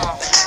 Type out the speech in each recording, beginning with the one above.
Oh.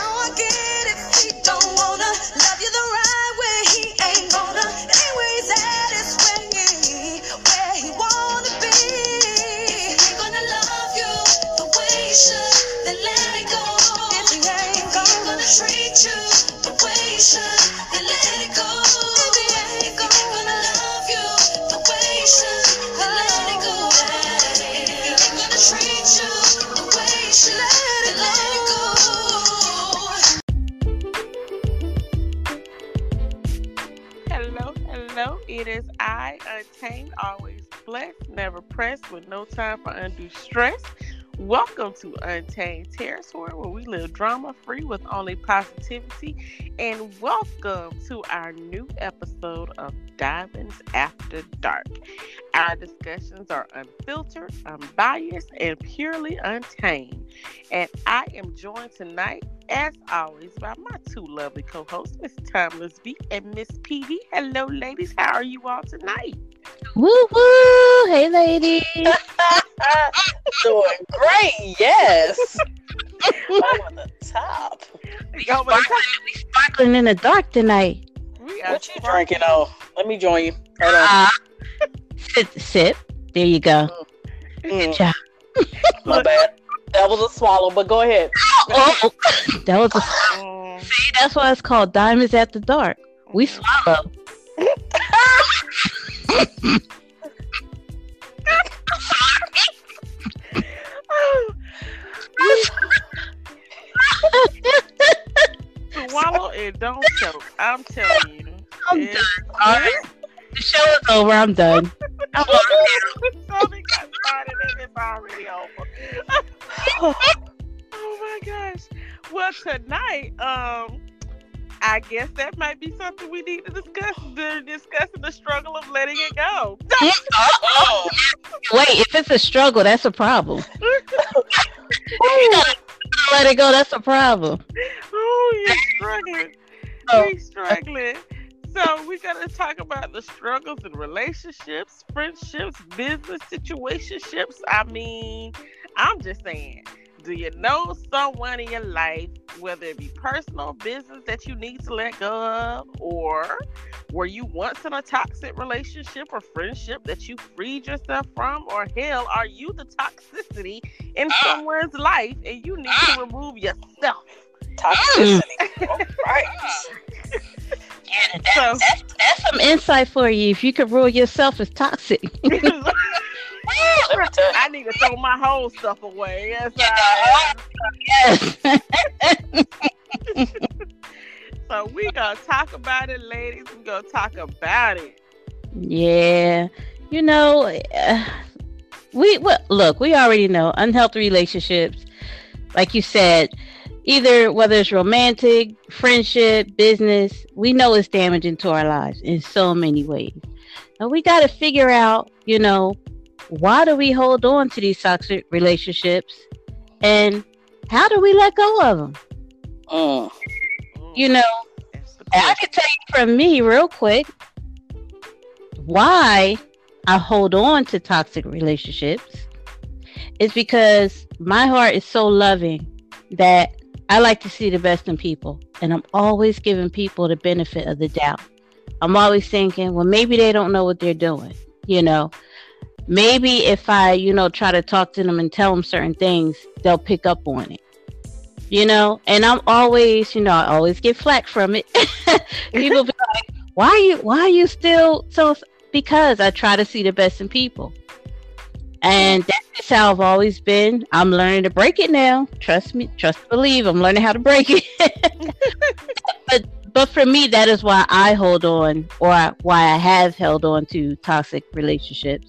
With no time for undue stress. Welcome to Untamed Territory, where we live drama free with only positivity. And welcome to our new episode of Diamonds After Dark. Our discussions are unfiltered, unbiased, and purely untamed. And I am joined tonight, as always, by my two lovely co hosts, Miss Timeless V and Miss PD. Hello, ladies. How are you all tonight? Woo woo! Hey, ladies. Doing great. Yes. Over the top. We sparkling, we sparkling in the dark tonight. What you drinking on? Let me join you. Hold on. Uh, sip, sip. There you go. Mm. Mm. My bad. That was a swallow, but go ahead. Oh, oh. that was a. Mm. See, that's why it's called Diamonds at the Dark. We swallow. Swallow and don't choke. I'm telling you. I'm done. All right. The show is over. I'm done. I'm Something got started and it's already over. oh my gosh. Well, tonight, um, I guess that might be something we need to discuss. They're discussing the struggle of letting it go. oh Wait, if it's a struggle, that's a problem. let it go. That's a problem. Oh, you're struggling. Oh. You're struggling. So we're gonna talk about the struggles in relationships, friendships, business situationships. I mean, I'm just saying do you know someone in your life, whether it be personal, business that you need to let go of, or were you once in a toxic relationship or friendship that you freed yourself from, or hell, are you the toxicity in uh, someone's life and you need uh, to remove yourself? Toxicity. oh, right. That, so, that's, that's some insight for you. If you could rule yourself as toxic. I need to throw my whole stuff away. Yes, I, yes. so we gonna talk about it, ladies. We gonna talk about it. Yeah, you know, uh, we well, look. We already know unhealthy relationships, like you said. Either whether it's romantic, friendship, business, we know it's damaging to our lives in so many ways. And we got to figure out, you know, why do we hold on to these toxic relationships and how do we let go of them? Mm. You know, I can tell you from me real quick why I hold on to toxic relationships is because my heart is so loving that I like to see the best in people. And I'm always giving people the benefit of the doubt. I'm always thinking, well, maybe they don't know what they're doing, you know maybe if I, you know, try to talk to them and tell them certain things, they'll pick up on it. You know, and I'm always, you know, I always get flack from it. people be like, "Why are you? Why are you still so?" Because I try to see the best in people, and that's how I've always been. I'm learning to break it now. Trust me, trust believe. I'm learning how to break it. but but for me, that is why I hold on, or why I have held on to toxic relationships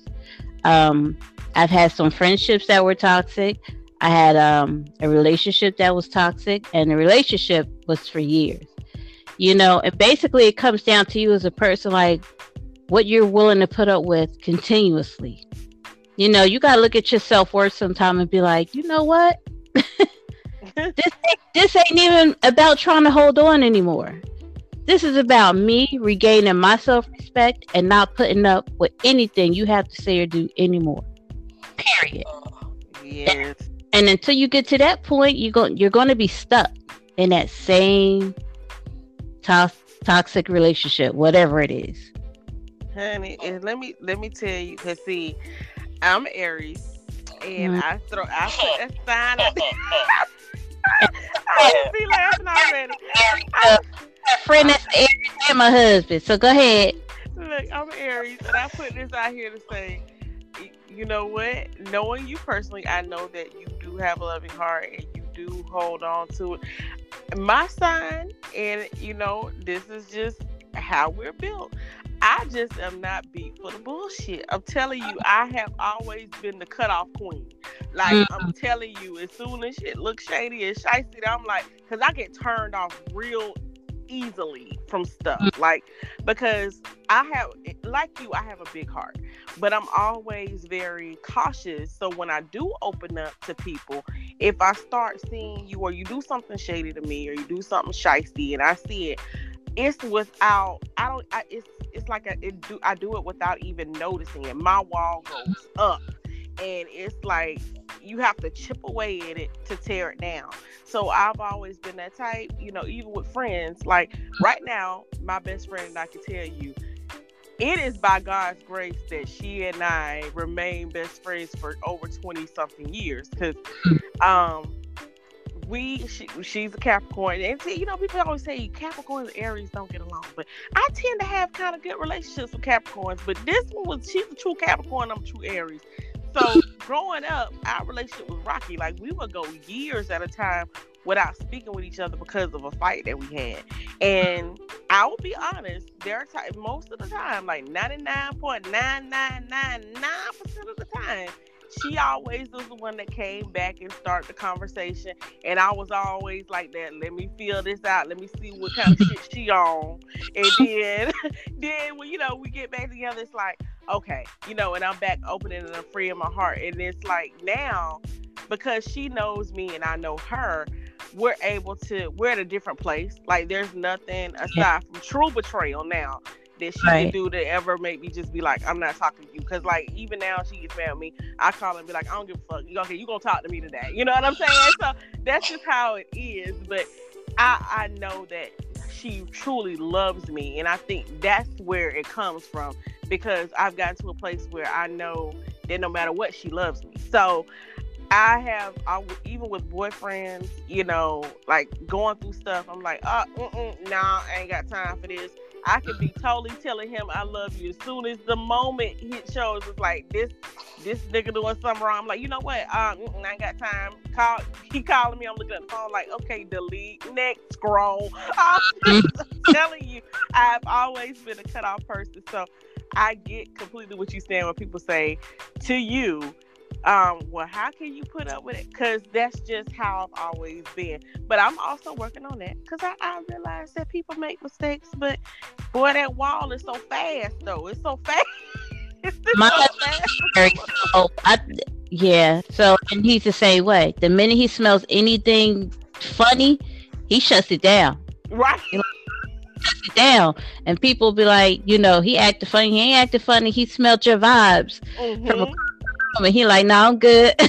um, I've had some friendships that were toxic. I had um, a relationship that was toxic, and the relationship was for years. You know, and basically it comes down to you as a person, like what you're willing to put up with continuously. You know, you got to look at your self worth sometime and be like, you know what? this this ain't even about trying to hold on anymore. This is about me regaining my self respect and not putting up with anything you have to say or do anymore. Period. Yes. And, until you get to that point, you go, you're going to be stuck. in that same to- toxic relationship, whatever it is. honey. And let me let me tell you, cause see, I'm Aries, and Mhm. I throw I put a sign up. I see laughing already. I, My friend is Aries and my husband. So go ahead. look, I'm Aries, and I put this out here to say, you know what? Knowing you personally, I know that you do have a loving heart, and you do hold on to it. My sign, and you know, this is just how we're built. I just am not beat for the bullshit. I'm telling you, I have always been the cutoff queen. Like mm. I'm telling you, as soon as shit looks shady and shicey, I'm like, because I get turned off real easily from stuff. Mm. Like because I have, like you, I have a big heart, but I'm always very cautious. So when I do open up to people, if I start seeing you or you do something shady to me or you do something shicey and I see it, it's without I don't I, it's it's like a, it do I do it without even noticing it. My wall goes up and it's like you have to chip away at it to tear it down. So I've always been that type, you know, even with friends. Like right now, my best friend and I can tell you, it is by God's grace that she and I remain best friends for over 20 something years. Cause um we she, she's a Capricorn and see, you know people always say Capricorns and Aries don't get along, but I tend to have kind of good relationships with Capricorns. But this one was she's a true Capricorn, I'm a true Aries. So growing up, our relationship was rocky. Like we would go years at a time without speaking with each other because of a fight that we had. And I will be honest, there are times most of the time, like 99.9999% of the time, she always was the one that came back and start the conversation. And I was always like that. Let me feel this out. Let me see what kind of shit she on. And then, then when you know we get back together, it's like, okay, you know, and I'm back opening and I'm free in my heart. And it's like now, because she knows me and I know her, we're able to we're at a different place. Like there's nothing aside from true betrayal now that she Right. can do to ever make me just be like, I'm not talking to you. Cause like even now she gets mad at me. I call and be like, I don't give a fuck. You okay, you gonna talk to me today. You know what I'm saying? So that's just how it is. But I I know that she truly loves me and I think that's where it comes from because I've gotten to a place where I know that no matter what she loves me. So I have, I even with boyfriends, you know, like going through stuff. I'm like, uh, mm-mm, nah, I ain't got time for this. I could be totally telling him I love you as soon as the moment he shows it's like this, this nigga doing something wrong. I'm like, you know what? Um, I ain't got time. Call, he calling me. I'm looking at the phone like, okay, delete, next, scroll. I'm telling you, I've always been a cut off person, so I get completely what you're saying when people say to you um well how can you put up with it because that's just how i've always been but i'm also working on that because I, I realize that people make mistakes but boy that wall is so fast though it's so fast it's My so fast. Very oh, I, yeah. So and he's the same way. The minute he smells anything funny, he shuts it down. right Shuts it down, and people be like, you know, he acted funny. He ain't acted funny. He smelled your vibes, Mhm. And he like, no, I'm good.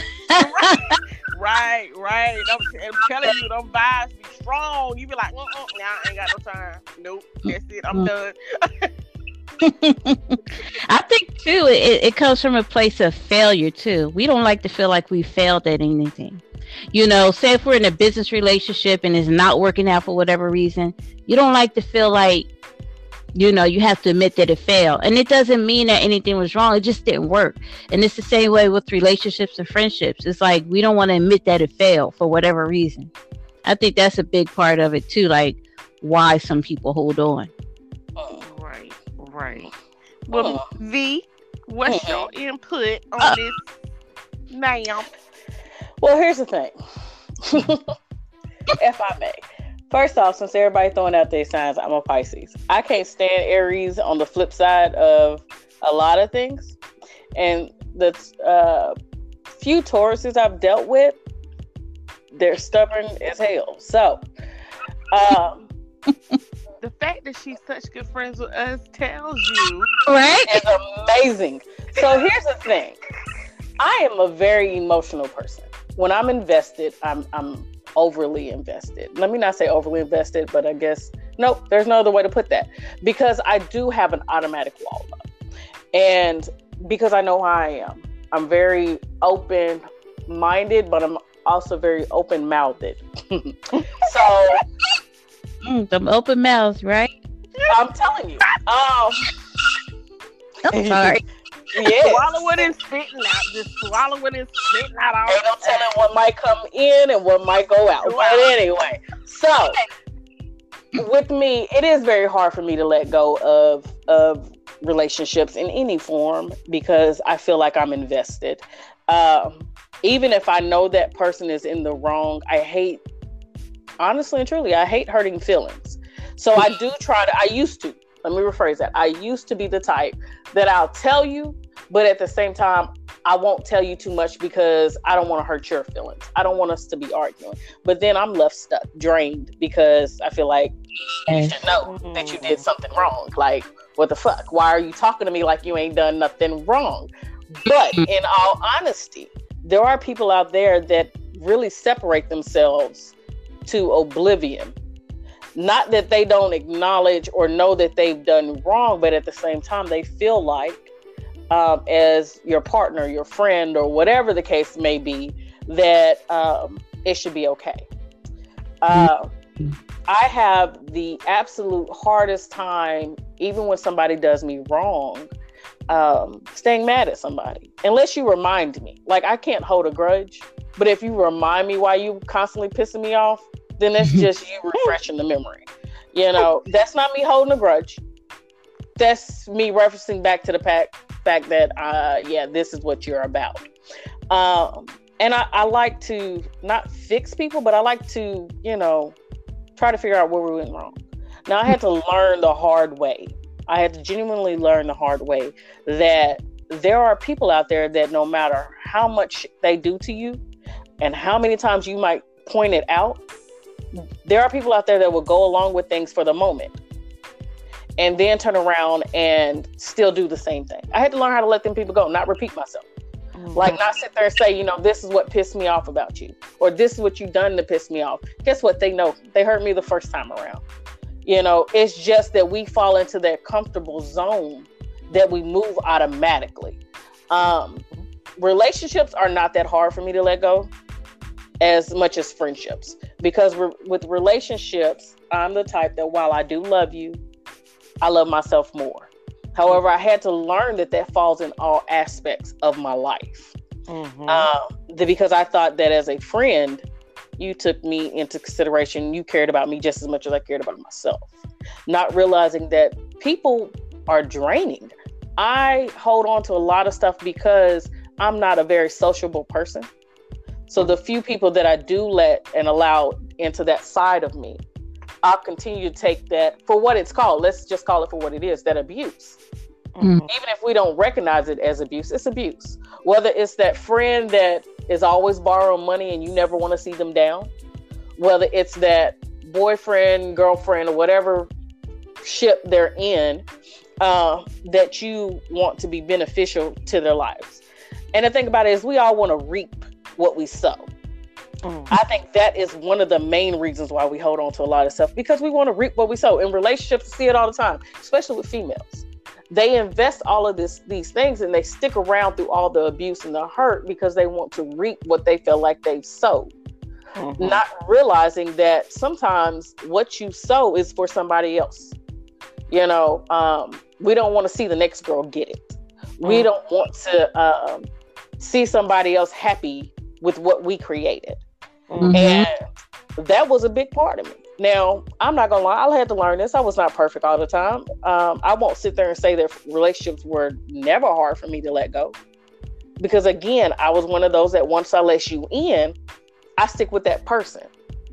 right right I'm, I'm telling you them vibes be strong you be like Mm-mm, nah, i ain't got no time nope that's it i'm mm. done I think too, it, it comes from a place of failure too. We don't like to feel like we failed at anything. You know, say if we're in a business relationship and it's not working out for whatever reason, you don't like to feel like, you know, you have to admit that it failed. And it doesn't mean that anything was wrong. It just didn't work. And it's the same way with relationships and friendships. It's like we don't want to admit that it failed for whatever reason. I think that's a big part of it too, like why some people hold on. Right, right. Well, Uh. V, what's your input on Uh. this now? Well, here's the thing. if I may. First off, since everybody throwing out their signs, I'm a Pisces. I can't stand Aries on the flip side of a lot of things. And the uh, few Tauruses I've dealt with, they're stubborn as hell. So, um, The fact that she's such good friends with us tells you. Right? is amazing. So here's the thing. I am a very emotional person. When I'm invested, I'm I'm overly invested. Let me not say overly invested, but I guess nope, there's no other way to put that. Because I do have an automatic wall up. And because I know how I am. I'm very open minded, but I'm also very open mouthed. so mm, them open mouths, right? I'm telling you. Um I'm sorry. Yeah. Swallowing and spitting out. Just swallowing and spitting out all Ain't no telling what might come in and what might go out. But anyway, so with me, it is very hard for me to let go of of relationships in any form because I feel like I'm invested. Um, even if I know that person is in the wrong, I hate, honestly and truly, I hate hurting feelings. So I do try to, I used to, let me rephrase that. I used to be the type that I'll tell you, but at the same time, I won't tell you too much because I don't want to hurt your feelings. I don't want us to be arguing. But then I'm left stuck, drained because I feel like you should know that you did mm-hmm. something wrong. Like, what the fuck? Why are you talking to me like you ain't done nothing wrong? But mm-hmm. in all honesty, there are people out there that really separate themselves to oblivion. Not that they don't acknowledge or know that they've done wrong, but at the same time, they feel like, um, as your partner, your friend, or whatever the case may be, that um, it should be okay. Uh, I have the absolute hardest time, even when somebody does me wrong, um, staying mad at somebody. Unless you remind me. Like, I can't hold a grudge. But if you remind me why you constantly pissing me off, then it's just you refreshing the memory. You know, that's not me holding a grudge. That's me referencing back to the fact, fact that, uh, yeah, this is what you're about. Um, and I, I like to not fix people, but I like to, you know, try to figure out where we went wrong. Now I had to learn the hard way. I had to genuinely learn the hard way that there are people out there that no matter how much they do to you and how many times you might point it out, there are people out there that will go along with things for the moment and then turn around and still do the same thing. I had to learn how to let them people go, not repeat myself. Mm-hmm. Like not sit there and say, you know, this is what pissed me off about you, or this is what you done to piss me off. Guess what? They know they hurt me the first time around. You know, it's just that we fall into that comfortable zone that we move automatically. Um, relationships are not that hard for me to let go as much as friendships because re- with relationships, I'm the type that while I do love you, I love myself more. However, I had to learn that that falls in all aspects of my life. Mm-hmm. Um, because I thought that as a friend, you took me into consideration. You cared about me just as much as I cared about myself. Not realizing that people are draining. I hold on to a lot of stuff because I'm not a very sociable person. So the few people that I do let and allow into that side of me, I'll continue to take that for what it's called. Let's just call it for what it is that abuse. Mm. Even if we don't recognize it as abuse, it's abuse. Whether it's that friend that is always borrowing money and you never want to see them down, whether it's that boyfriend, girlfriend, or whatever ship they're in, uh, that you want to be beneficial to their lives. And the thing about it is, we all want to reap what we sow. Mm. I think that is one of the main reasons why we hold on to a lot of stuff because we want to reap what we sow. In relationships, to see it all the time, especially with females. They invest all of this these things and they stick around through all the abuse and the hurt because they want to reap what they feel like they've sowed. Mm-hmm. Not realizing that sometimes what you sow is for somebody else. You know, um, we don't want to see the next girl get it. We mm. don't want to um, see somebody else happy with what we created. Mm-hmm. And that was a big part of me. Now, I'm not gonna lie, I had to learn this. I was not perfect all the time. Um, I won't sit there and say that relationships were never hard for me to let go. Because again, I was one of those that once I let you in, I stick with that person.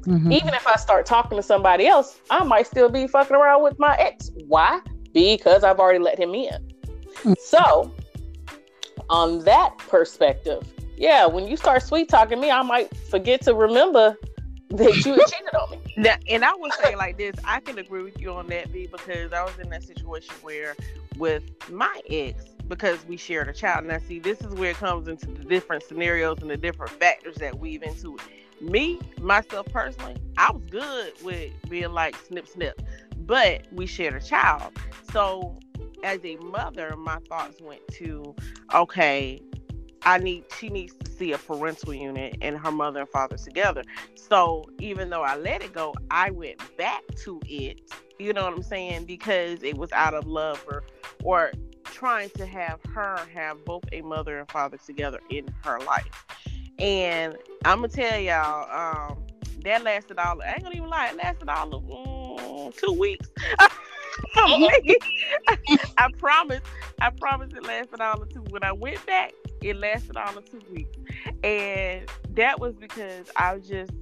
Mm-hmm. Even if I start talking to somebody else, I might still be fucking around with my ex. Why? Because I've already let him in. Mm-hmm. So, on that perspective, yeah, when you start sweet talking me, I might forget to remember that you cheated on me. Now, and I would say like this, I can agree with you on that, B, because I was in that situation where with my ex, because we shared a child. Now, see, this is where it comes into the different scenarios and the different factors that weave into it. me myself personally, I was good with being like snip snip, but we shared a child, so as a mother, my thoughts went to, okay, I need she needs to see a parental unit and her mother and father together. So even though I let it go, I went back to it. You know what I'm saying? Because it was out of love or or trying to have her have both a mother and father together in her life. And I'm gonna tell y'all, um, that lasted all. I ain't gonna even lie, it lasted all of mm, two weeks. I promise. I promise it lasted all of two. When I went back, it lasted all of two weeks, and that was because I was just,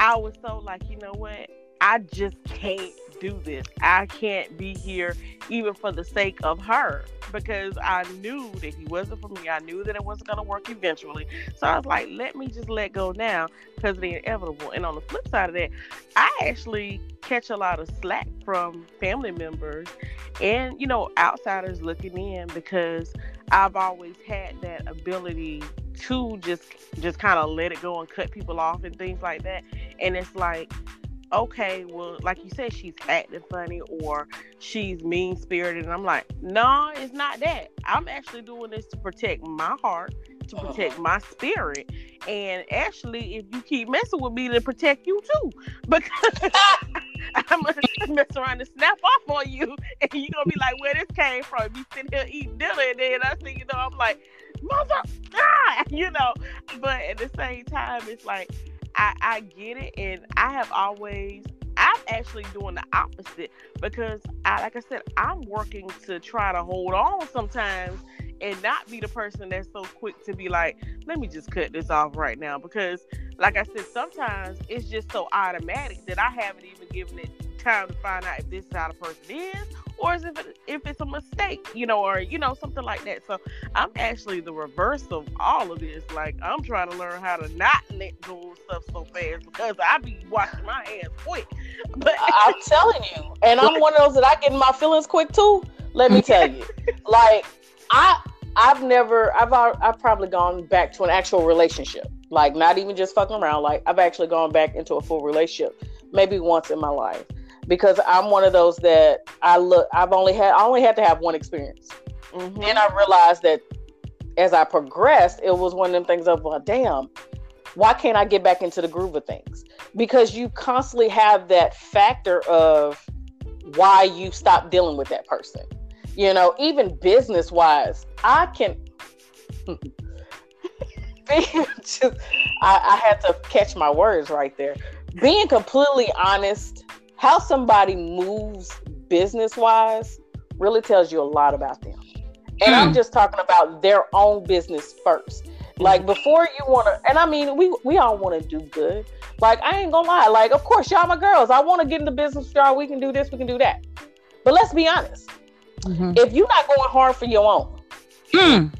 I was so like, you know what? I just can't do this. I can't be here even for the sake of her because I knew that he wasn't for me. I knew that it wasn't going to work eventually. So I was like, let me just let go now because of the inevitable. And on the flip side of that, I actually catch a lot of slack from family members and, you know, outsiders looking in because I've always had that ability to just just kind of let it go and cut people off and things like that. And it's like okay, well, like you said, she's acting funny or she's mean spirited. And I'm like, no, it's not that. I'm actually doing this to protect my heart, to uh-huh. protect my spirit. And actually, if you keep messing with me, to protect you too. Because I'm gonna mess around and snap off on you, and you're gonna be like, where this came from? You sitting here eating dinner, and then I see, you know, I'm like, mother, ah! you know. But at the same time, it's like, I, I get it, and I have always I'm actually doing the opposite because I like I said, I'm working to try to hold on sometimes and not be the person that's so quick to be like, let me just cut this off right now. Because like I said, sometimes it's just so automatic that I haven't even given it time to find out if this is how the person is or is if it, if it's a mistake, you know, or you know something like that. So I'm actually the reverse of all of this. Like I'm trying to learn how to not let go of stuff so fast because I be washing my hands quick. But I'm telling you, and I'm one of those that I get in my feelings quick too. Let me tell you, like I I've never I've I've probably gone back to an actual relationship. Like not even just fucking around. Like I've actually gone back into a full relationship maybe once in my life because I'm one of those that I look. I've only had I only had to have one experience. Mm-hmm. Then I realized that as I progressed, it was one of them things of, well, damn, why can't I get back into the groove of things? Because you constantly have that factor of why you stop dealing with that person. You know, even business wise, I can. just, I, I had to catch my words right there. Being completely honest how somebody moves business wise really tells you a lot about them. And mm. I'm hmm. just talking about their own business first. Like before you want to, and I mean, we we all want to do good. Like I ain't gonna lie. Like of course y'all my girls. I want to get in the business with y'all. We can do this. We can do that. But let's be honest. Mm-hmm. If you're not going hard for your own, mm.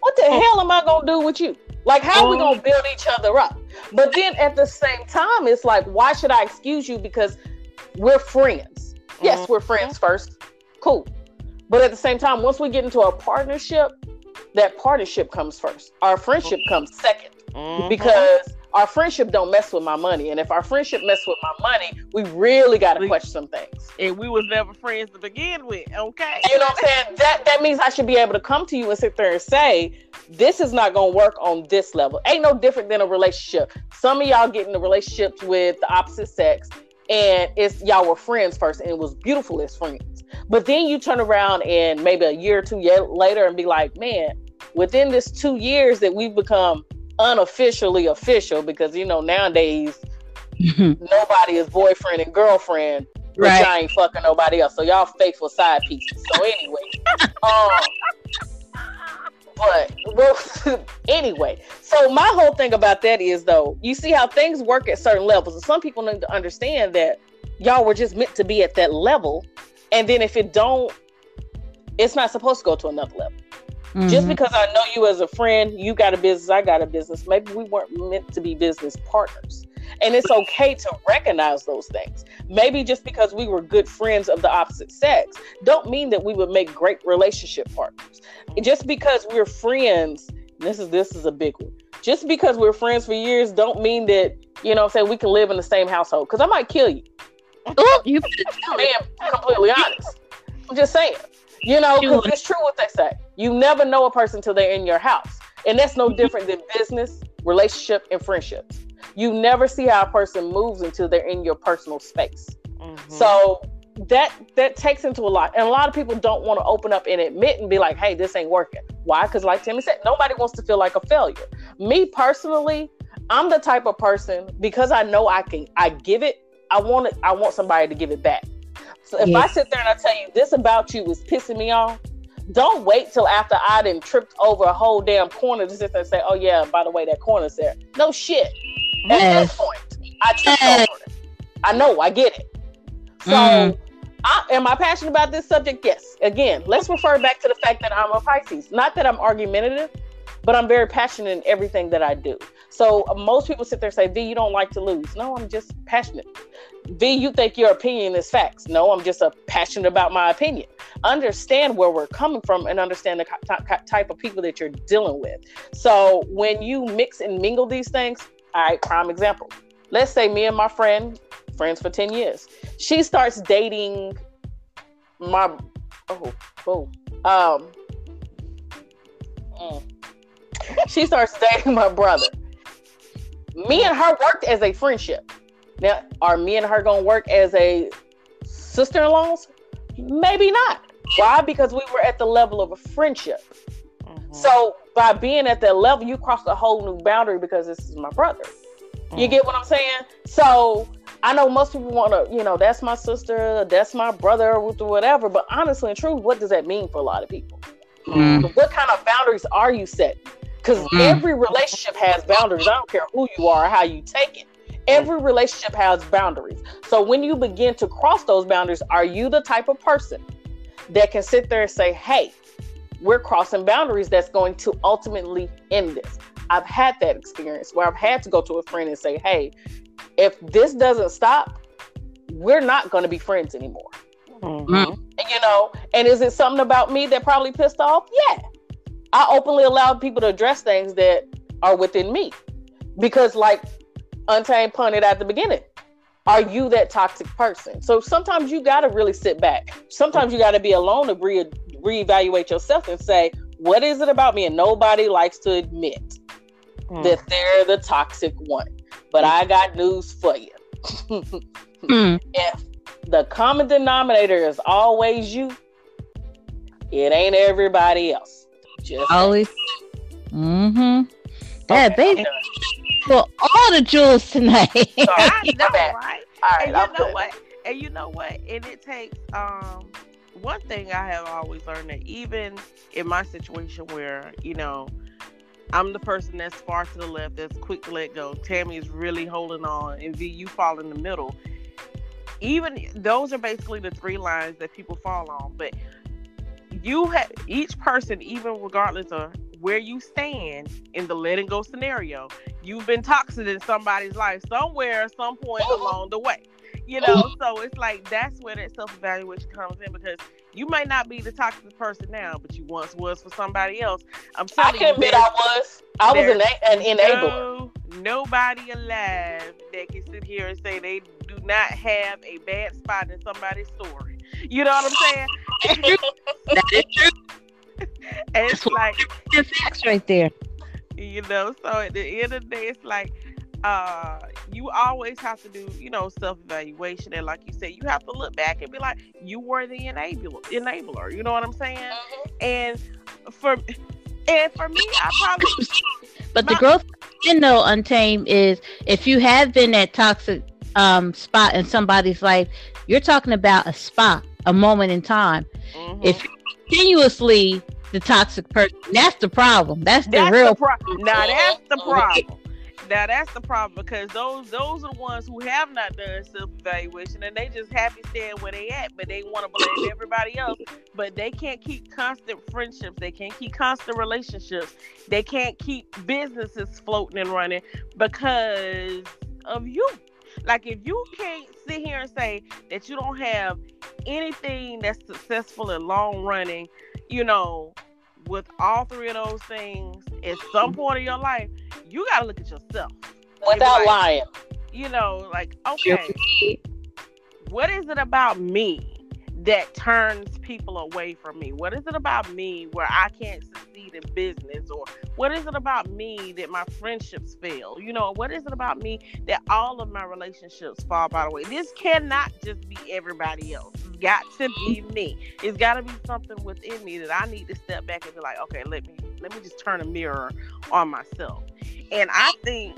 what the hell am I gonna do with you? Like how are we gonna build each other up? But then at the same time, it's like, why should I excuse you because we're friends. Yes, mm-hmm. we're friends first. Cool. But at the same time, once we get into a partnership, that partnership comes first. Our friendship comes 2nd mm-hmm. because our friendship don't mess with my money. And if our friendship mess with my money, we really got to question some things. And we was never friends to begin with. Okay. You know what I'm saying? That that means I should be able to come to you and sit there and say, this is not gonna work on this level. Ain't no different than a relationship. Some of y'all get into relationships with the opposite sex and it's y'all were friends first and it was beautiful as friends. But then you turn around and maybe a year or two year later and be like man within this two years that we've become unofficially official because you know nowadays nobody is boyfriend and girlfriend but right. y'all ain't fucking nobody else. So y'all faithful side pieces. So anyway um but well, anyway, so my whole thing about that is though, you see how things work at certain levels, and some people need to understand that y'all were just meant to be at that level, and then if it don't, it's not supposed to go to another level. Mm-hmm. Just because I know you as a friend, you got a business, I got a business. Maybe we weren't meant to be business partners. And it's okay to recognize those things. Maybe just because we were good friends of the opposite sex, don't mean that we would make great relationship partners. Just because we're friends, this is this is a big one. just because we're friends for years don't mean that you know what I'm saying we can live in the same household because I might kill you. Oh, you being completely honest. I'm just saying. You know, because it's true what they say. You never know a person till they're in your house. And that's no different than business, relationship, and friendships. You never see how a person moves until they're in your personal space. Mm-hmm. So that that takes into a lot. And a lot of people don't want to open up and admit and be like, hey, this ain't working. Why? Because like Timmy said, nobody wants to feel like a failure. Me personally, I'm the type of person because I know I can I give it, I want it, I want somebody to give it back. So if yes. I sit there and I tell you this about you is pissing me off, don't wait till after I done tripped over a whole damn corner to sit there and say, oh yeah, by the way, that corner's there. No shit. At yes. this point, I tripped yes. over it. I know, I get it. So mm. I, am I passionate about this subject? Yes. Again, let's refer back to the fact that I'm a Pisces. Not that I'm argumentative, but I'm very passionate in everything that I do. So most people sit there and say, V, you don't like to lose. No, I'm just passionate. V, you think your opinion is facts. No, I'm just a passionate about my opinion. Understand where we're coming from and understand the type of people that you're dealing with. So when you mix and mingle these things, all right, prime example. Let's say me and my friend, friends for 10 years, she starts dating my, oh, oh, um, mm. she starts dating my brother. Me and her worked as a friendship. Now, are me and her gonna work as a sister-in-laws? Maybe not. Why? Because we were at the level of a friendship. Mm-hmm. So by being at that level, you cross a whole new boundary because this is my brother. Mm-hmm. You mm. get what I'm saying? So I know most people want to, you know, that's my sister, that's my brother, or whatever. But honestly and true, what does that mean for a lot of people? Mm-hmm. What kind of boundaries are you setting? Because mm-hmm. every relationship has boundaries. I don't care who you are, how you take it. Every relationship has boundaries. So when you begin to cross those boundaries, are you the type of person that can sit there and say, hey, we're crossing boundaries that's going to ultimately end this? I've had that experience where I've had to go to a friend and say, hey, if this doesn't stop, we're not going to be friends anymore. Mm-hmm. You know, and is it something about me that probably pissed off? Yeah. I openly allowed people to address things that are within me. Because, like Untamed punted at the beginning, are you that toxic person? So sometimes you got to really sit back. Sometimes you got to be alone to re- reevaluate yourself and say, what is it about me? And nobody likes to admit mm. that they're the toxic one. But I got news for you. mm. If the common denominator is always you, it ain't everybody else. Just always. Mm-hmm. Yeah, baby. For all the jewels tonight. I know, right? and you know what? And you know what? And it takes um one thing I have always learned that even in my situation where, you know, I'm the person that's far to the left, that's quick to let go. Tammy is really holding on, and V, you fall in the middle. Even those are basically the three lines that people fall on. But you have each person, even regardless of where you stand in the letting go scenario, you've been toxic in somebody's life somewhere, at some point along the way. You know, so it's like that's where that self evaluation comes in because you might not be the toxic person now, but you once was for somebody else. I'm telling I can admit I was. I was an, an enabler. No, nobody alive that can sit here and say they do not have a bad spot in somebody's story. You know what I'm saying? that is true. And it's like facts right there. You know, so at the end of the day, it's like uh you always have to do you know self-evaluation and like you said you have to look back and be like you were the enabler enabler you know what i'm saying mm-hmm. and for and for me i probably but my, the growth in though untamed is if you have been that toxic um spot in somebody's life you're talking about a spot a moment in time. Mm-hmm. If continuously the toxic person, that's the problem. That's the that's real the problem. Now that's the problem. Now that's the problem because those those are the ones who have not done self evaluation and they just happy staying where they at, but they want to blame everybody else. But they can't keep constant friendships. They can't keep constant relationships. They can't keep businesses floating and running because of you. Like if you can't sit here and say that you don't have anything that's successful and long running, you know, with all three of those things at some point in your life, you gotta look at yourself. Without like, lying. You know, like, okay, what is it about me that turns people away from me? What is it about me where I can't succeed in business? Or what is it about me that my friendships fail? You know, what is it about me that all of my relationships fall by the way? This cannot just be everybody else. Got to be mm-hmm. me. It's got to be something within me that I need to step back and be like, okay, let me let me just turn a mirror on myself. And I think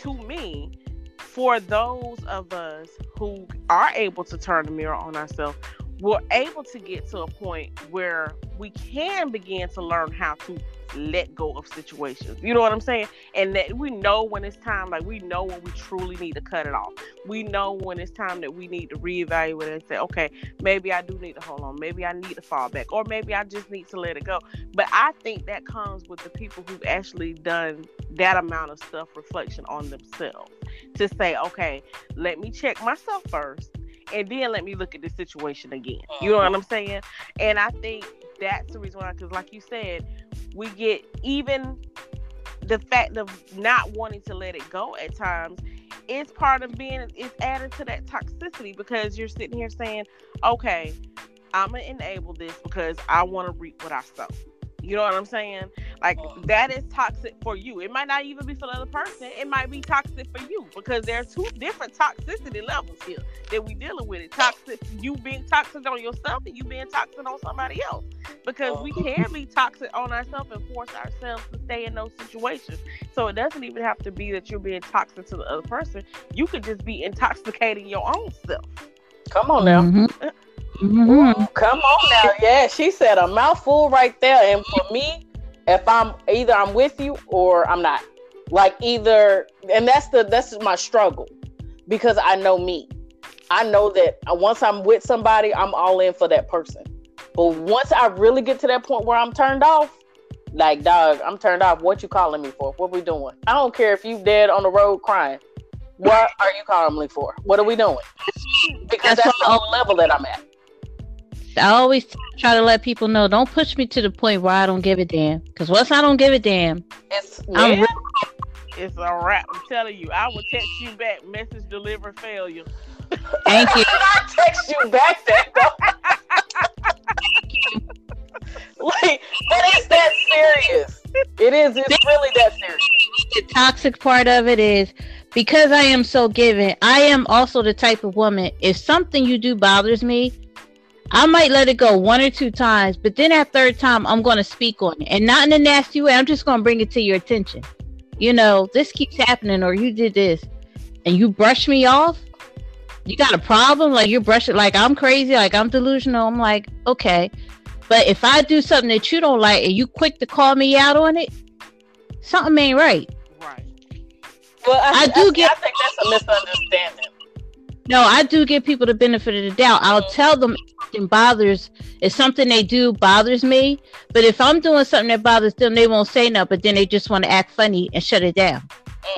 to me, for those of us who are able to turn the mirror on ourselves, we're able to get to a point where we can begin to learn how to let go of situations. You know what I'm saying? And that we know when it's time, like we know when we truly need to cut it off. We know when it's time that we need to reevaluate and say, okay, maybe I do need to hold on. Maybe I need to fall back, or maybe I just need to let it go. But I think that comes with the people who've actually done that amount of self reflection on themselves to say, okay, let me check myself first and then let me look at the situation again. You know what uh-huh. I'm saying? And I think that's the reason why, because like you said, we get even the fact of not wanting to let it go at times is part of being it's added to that toxicity because you're sitting here saying, okay, I'm gonna enable this because I want to reap what I sow. You know what I'm saying? Like that is toxic for you. It might not even be for the other person. It might be toxic for you because there are two different toxicity levels here that we dealing with. It toxic you being toxic on yourself and you being toxic on somebody else. Because we can be toxic on ourselves and force ourselves to stay in those situations. So it doesn't even have to be that you're being toxic to the other person. You could just be intoxicating your own self. Come on now. Mm-hmm. Mm-hmm. Come on now. Yeah, she said a mouthful right there. And for me, if I'm either I'm with you or I'm not. Like either and that's the that's my struggle because I know me. I know that once I'm with somebody, I'm all in for that person. But once I really get to that point where I'm turned off, like dog, I'm turned off. What you calling me for? What we doing? I don't care if you dead on the road crying. What are you calling me for? What are we doing? Because that's, that's the level that I'm at. I always try to let people know don't push me to the point where I don't give a damn. Because once I don't give a damn, it's really- it's a wrap. I'm telling you, I will text you back. Message deliver failure. Thank you. I text you back that. Thank you. Like, but it is that serious. It is. It's really that serious. The toxic part of it is because I am so given. I am also the type of woman. If something you do bothers me, I might let it go one or two times, but then that third time, I'm going to speak on it and not in a nasty way. I'm just going to bring it to your attention. You know, this keeps happening, or you did this, and you brush me off. You got a problem? Like you're brushing, like I'm crazy, like I'm delusional. I'm like, okay. But if I do something that you don't like and you quick to call me out on it, something ain't right. Right. Well, I, I do I, get- I think that's a misunderstanding. No, I do give people the benefit of the doubt. I'll tell them if something bothers, if something they do bothers me. But if I'm doing something that bothers them, they won't say no, but then they just want to act funny and shut it down.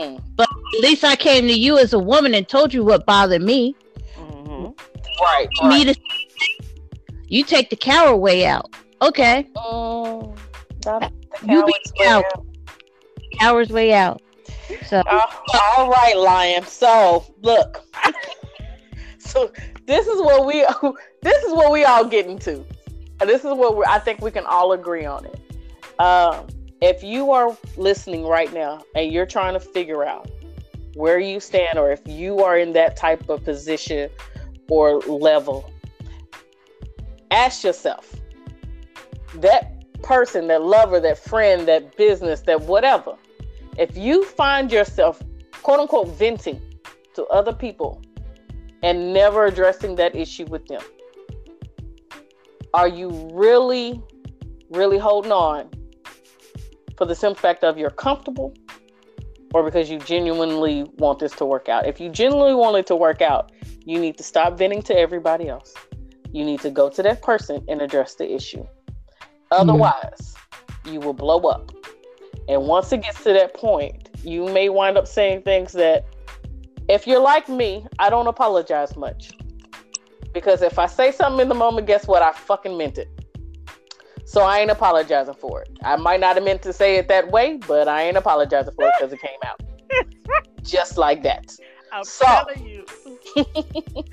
Mm. But at least I came to you as a woman and told you what bothered me. Mm-hmm. Right. Me right. to you take the coward way out. Okay, Mm, not You be coward's way out. out. coward's way out. So Uh, all right, lion. So look. so this is what we this is what we all get into. And this is what I think we can all agree on it. Um, if you are listening right now and you're trying to figure out where you stand or if you are in that type of position or level, ask yourself that person, that lover, that friend, that business, that whatever, if you find yourself quote unquote venting to other people and never addressing that issue with them, are you really, really holding on for the simple fact of you're comfortable or because you genuinely want this to work out? If you genuinely want it to work out, you need to stop venting to everybody else. You need to go to that person and address the issue. Mm-hmm. Otherwise, you will blow up. And once it gets to that point, you may wind up saying things that, if you're like me, I don't apologize much. Because if I say something in the moment, guess what? I fucking meant it. So I ain't apologizing for it. I might not have meant to say it that way, but I ain't apologizing for it because it came out. Just like that. I'm So- telling you.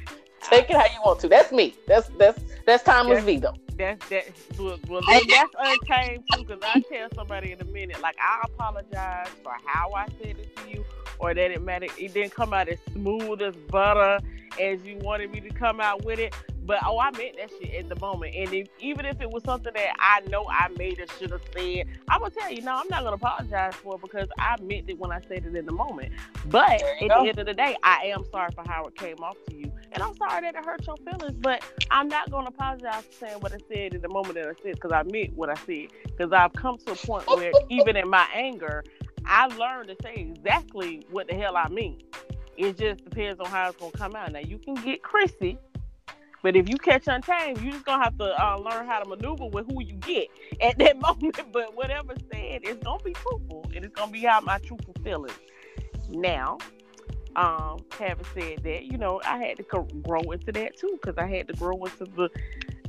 Take it how you want to. That's me. That's that's that's timeless V though. That's that. Well, well that's untamed too. Because I tell somebody in a minute, like I apologize for how I said it to you, or that it. It didn't come out as smooth as butter as you wanted me to come out with it. But oh, I meant that shit at the moment. And if, even if it was something that I know I made or should have said, I'm gonna tell you, no, I'm not gonna apologize for it because I meant it when I said it in the moment. But at you the end of the day, I am sorry for how it came off to you, and I'm sorry that it hurt your feelings. But I'm not gonna apologize for saying what I said in the moment that I said because I meant what I said. Because I've come to a point where even in my anger, I learned to say exactly what the hell I mean. It just depends on how it's gonna come out. Now you can get Chrissy, but if you catch Untamed, you're just gonna have to uh, learn how to maneuver with who you get at that moment. But whatever said, it's gonna be truthful, and it's gonna be how my truthful feelings. Now, um, having said that, you know, I had to grow into that too, because I had to grow into the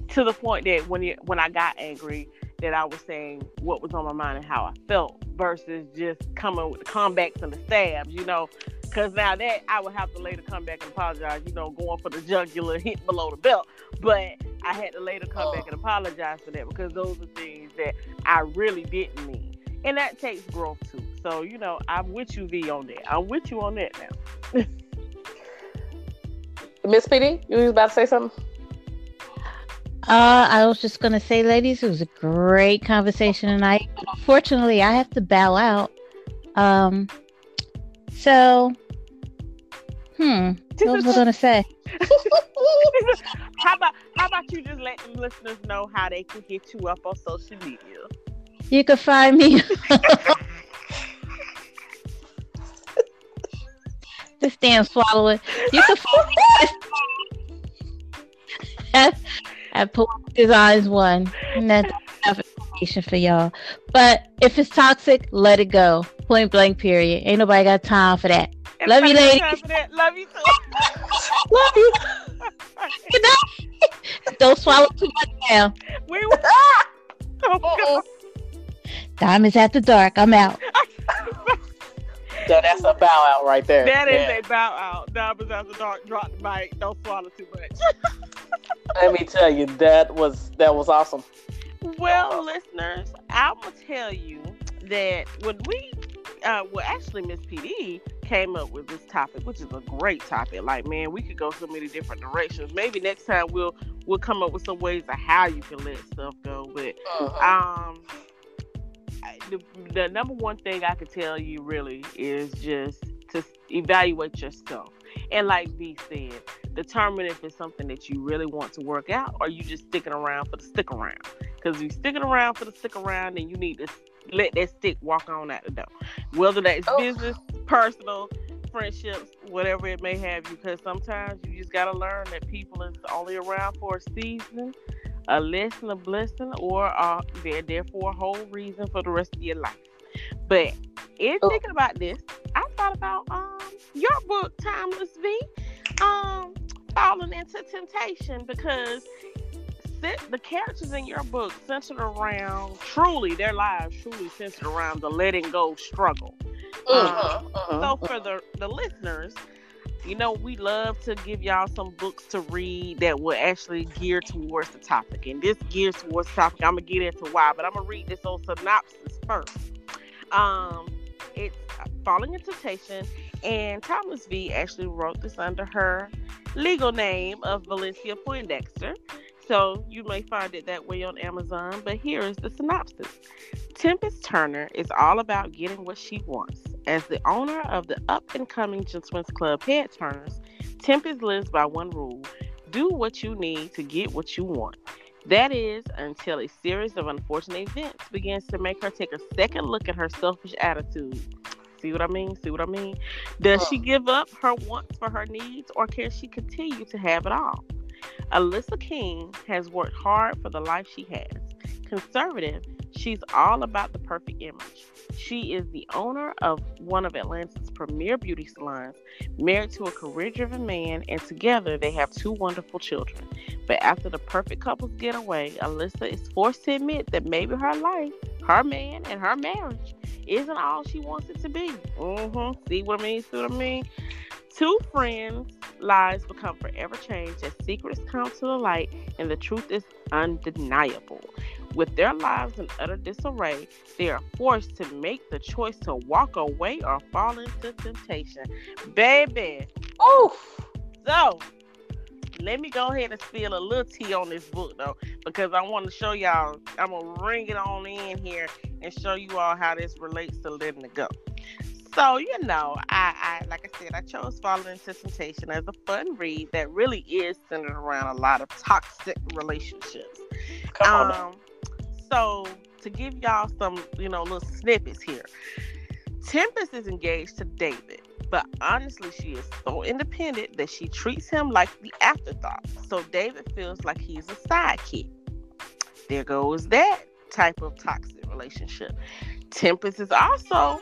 to the point that when it, when I got angry, that I was saying what was on my mind and how I felt, versus just coming with the comebacks and the stabs, you know. Because now that I would have to later come back and apologize, you know, going for the jugular, hit below the belt. But I had to later come back oh. and apologize for that because those are things that I really didn't mean. And that takes growth too. So, you know, I'm with you, V, on that. I'm with you on that now. Miss PD, you was about to say something? Uh, I was just gonna say, ladies, it was a great conversation tonight. Unfortunately, I have to bow out. Um, so, hmm, what was I gonna say? how about how about you just let the listeners know how they can get you up on social media? You can find me. this damn swallower. You can find me at, Poetic Designs One. And that's enough information for y'all. But if it's toxic, let it go. Point blank. Period. Ain't nobody got time for that. Love you, ladies. time for that? Love you too. Love you. Good night. Don't swallow too much now. we were. Oh. Diamonds after dark. I'm out. So that's a bow out right there. That is Yeah. a bow out. That Diamonds after dark. Drop the mic. Don't swallow too much. Let me tell you, that was that was awesome. Well, listeners, I'm gonna tell you that when we, uh, well, actually, Miss PD came up with this topic, which is a great topic. Like, man, we could go so many different directions. Maybe next time we'll we'll come up with some ways of how you can let stuff go. But Mhm. um, the, the number one thing I could tell you really is just to evaluate yourself. And like V said, determine if it's something that you really want to work out or you just sticking around for the stick around. Because if you're sticking around for the stick around, then you need to let that stick walk on out the door. Whether that's Oh. business, personal, friendships, whatever it may have you. Because sometimes you just got to learn that people is only around for a season, a lesson, a blessing, or uh, they're there for a whole reason for the rest of your life. But in Oh. thinking about this, I thought about um your book, Timeless V, um, falling into temptation because the characters in your book centered around truly their lives truly centered around the letting go struggle. Mhm, mhm. So for the the listeners, you know, we love to give y'all some books to read that will actually gear towards the topic. And this gears towards the topic. I'm gonna get into why, but I'm gonna read this old synopsis first. Um, it's Falling into Temptation, and Timeless V actually wrote this under her legal name of Valencia Poindexter. So you may find it that way on Amazon, but here is the synopsis. Tempest Turner is all about getting what she wants. As the owner of the up and coming Gentlemen's Club Head Turners, Tempest lives by one rule do what you need to get what you want. That is until a series of unfortunate events begins to make her take a second look at her selfish attitude. See what I mean? See what I mean? Does she give up her wants for her needs or can she continue to have it all? Alyssa King has worked hard for the life she has. Conservative, She's all about the perfect image. She is the owner of one of Atlanta's premier beauty salons, married to a career driven man, and together they have two wonderful children. But after the perfect couples getaway, Alyssa is forced to admit that maybe her life, her man, and her marriage isn't all she wants it to be. Mm-hmm. See what I mean? See what I mean? Two friends' lives become forever changed as secrets come to the light and the truth is undeniable. With their lives in utter disarray, they are forced to make the choice to walk away or fall into temptation. Baby. Oof. So, let me go ahead and spill a little tea on this book though, because I want to show y'all. I'm gonna ring it on in here and show you all how this relates to letting it go. So, you know, I, I like I said, I chose Falling into Temptation as a fun read that really is centered around a lot of toxic relationships. Come um, so to give y'all some, you know, little snippets here. Tempest is engaged to David, but honestly, she is so independent that she treats him like the afterthought. So David feels like he's a sidekick. There goes that type of toxic relationship. Tempest is also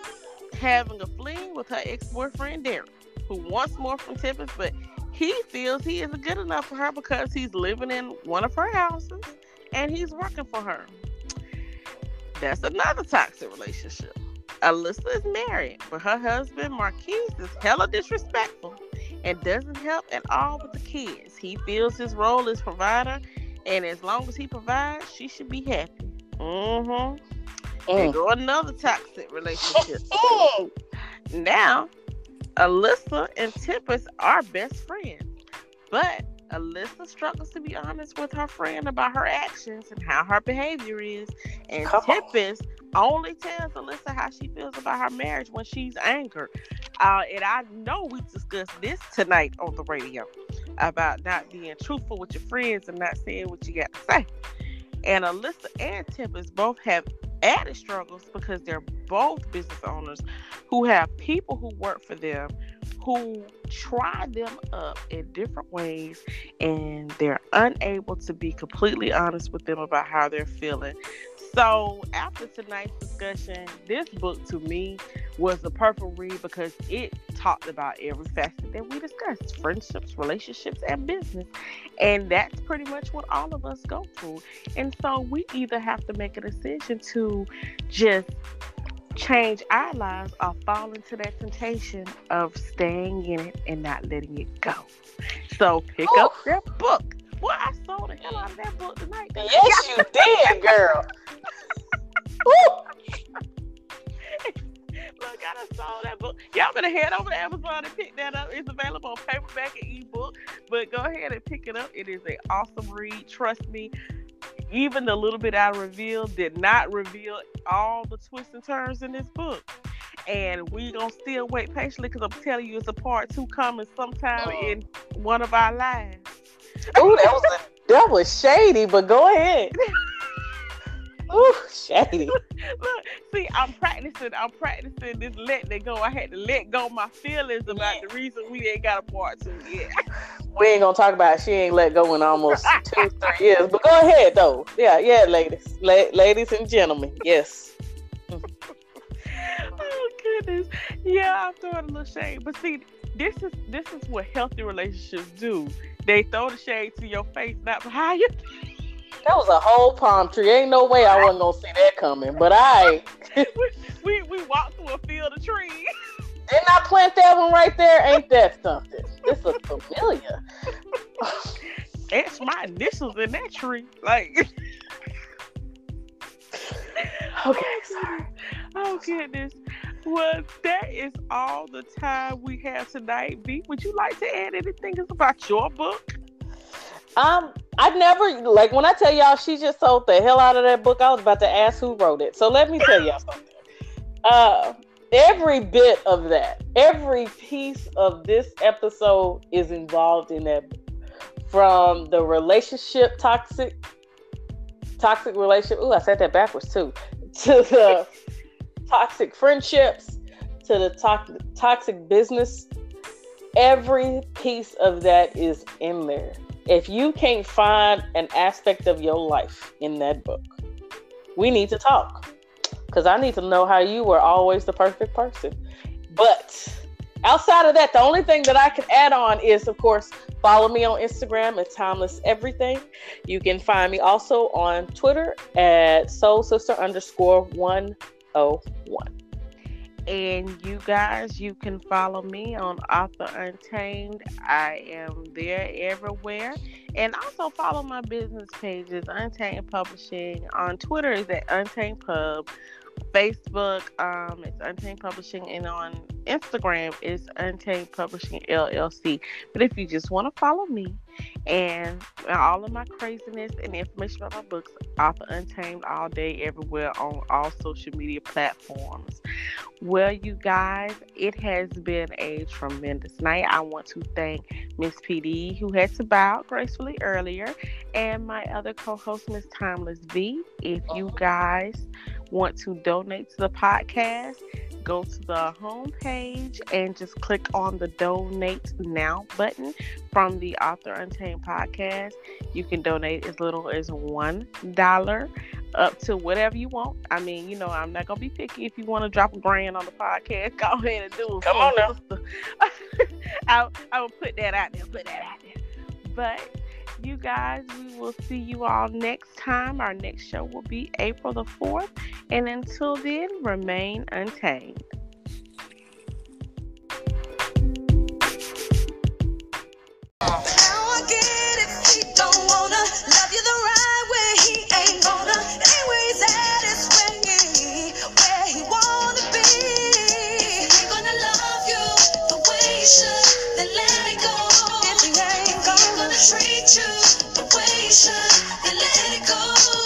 having a fling with her ex-boyfriend Derek, who wants more from Tempest, but he feels he isn't good enough for her because he's living in one of her houses and he's working for her. That's another toxic relationship. Alyssa is married, but her husband Marquise is hella disrespectful and doesn't help at all with the kids. He feels his role as provider, and as long as he provides, she should be happy. Mm-hmm. Mm. go another toxic relationship. now, Alyssa and Tempest are best friends, but Alyssa struggles to be honest with her friend about her actions and how her behavior is, and Come Tempest on. only tells Alyssa how she feels about her marriage when she's angered. Uh, and I know we discussed this tonight on the radio about not being truthful with your friends and not saying what you got to say. And Alyssa and Tempest both have added struggles because they're both business owners who have people who work for them who try them up in different ways and they're unable to be completely honest with them about how they're feeling. So, after tonight's discussion, this book to me was the perfect read because it talked about every facet that we discussed friendships, relationships, and business. And that's pretty much what all of us go through. And so, we either have to make a decision to just change our lives or fall into that temptation of staying in it and not letting it go. So pick Ooh. up that book. Boy, I sold the hell out of that book tonight. Yes, you did, girl. Look, I done sold that book. Y'all better head over to Amazon and pick that up. It's available on paperback and ebook. But go ahead and pick it up. It is an awesome read. Trust me even the little bit I revealed did not reveal all the twists and turns in this book. And we gonna still wait patiently because I'm telling you it's a part two coming sometime oh. in one of our lives. Oh, that was a, that was shady, but go ahead. Ooh, shady. Look, see, I'm practicing. I'm practicing this letting go. I had to let go my feelings about yeah. the reason we ain't got a part two yet. We ain't gonna talk about she ain't let go in almost two, three years. But go ahead though. Yeah, yeah, ladies, La- ladies and gentlemen. Yes. oh goodness. Yeah, I'm throwing a little shade. But see, this is this is what healthy relationships do. They throw the shade to your face, not behind you. That was a whole palm tree. Ain't no way I wasn't gonna see that coming. But I we, we we walked through a field of trees. Didn't I plant that one right there? Ain't that something? This looks familiar. It's my initials in that tree. Like Okay, oh, sorry. Oh goodness. Well, that is all the time we have tonight. V, would you like to add anything about your book? Um, I never like when I tell y'all she just sold the hell out of that book. I was about to ask who wrote it. So let me tell y'all something. Uh, every bit of that, every piece of this episode is involved in that. From the relationship toxic, toxic relationship. Ooh, I said that backwards too. To the toxic friendships, to the to- toxic business. Every piece of that is in there if you can't find an aspect of your life in that book, we need to talk because I need to know how you were always the perfect person. But outside of that, the only thing that I can add on is, of course, follow me on Instagram at Timeless Everything. You can find me also on Twitter at Soul Sister underscore one oh one. And you guys, you can follow me on Author Untamed. I am there everywhere. And also follow my business pages, Untamed Publishing. On Twitter is at Untamed Pub. Facebook, um, it's Untamed Publishing, and on Instagram is Untamed Publishing LLC. But if you just want to follow me and all of my craziness and information about my books, Author Untamed, all day, everywhere on all social media platforms. Well, you guys, it has been a tremendous night. I want to thank Miss PD, who had to bow gracefully earlier, and my other co host, Miss Timeless V. If you oh. guys want to donate to the podcast, go to the home page and just click on the donate now button from the Author Untamed podcast. You can donate as little as one dollar up to whatever you want. I mean, you know, I'm not gonna be picky. If you want to drop a grand on the podcast, go ahead and do it. Come on now. I I will put that out there. Put that out there. But you guys. We will see you all next time. Our next show will be April the 4th. And until then, remain untamed. Anyways, that is where he, where he wanna be. Treat you the way you should, and let it go.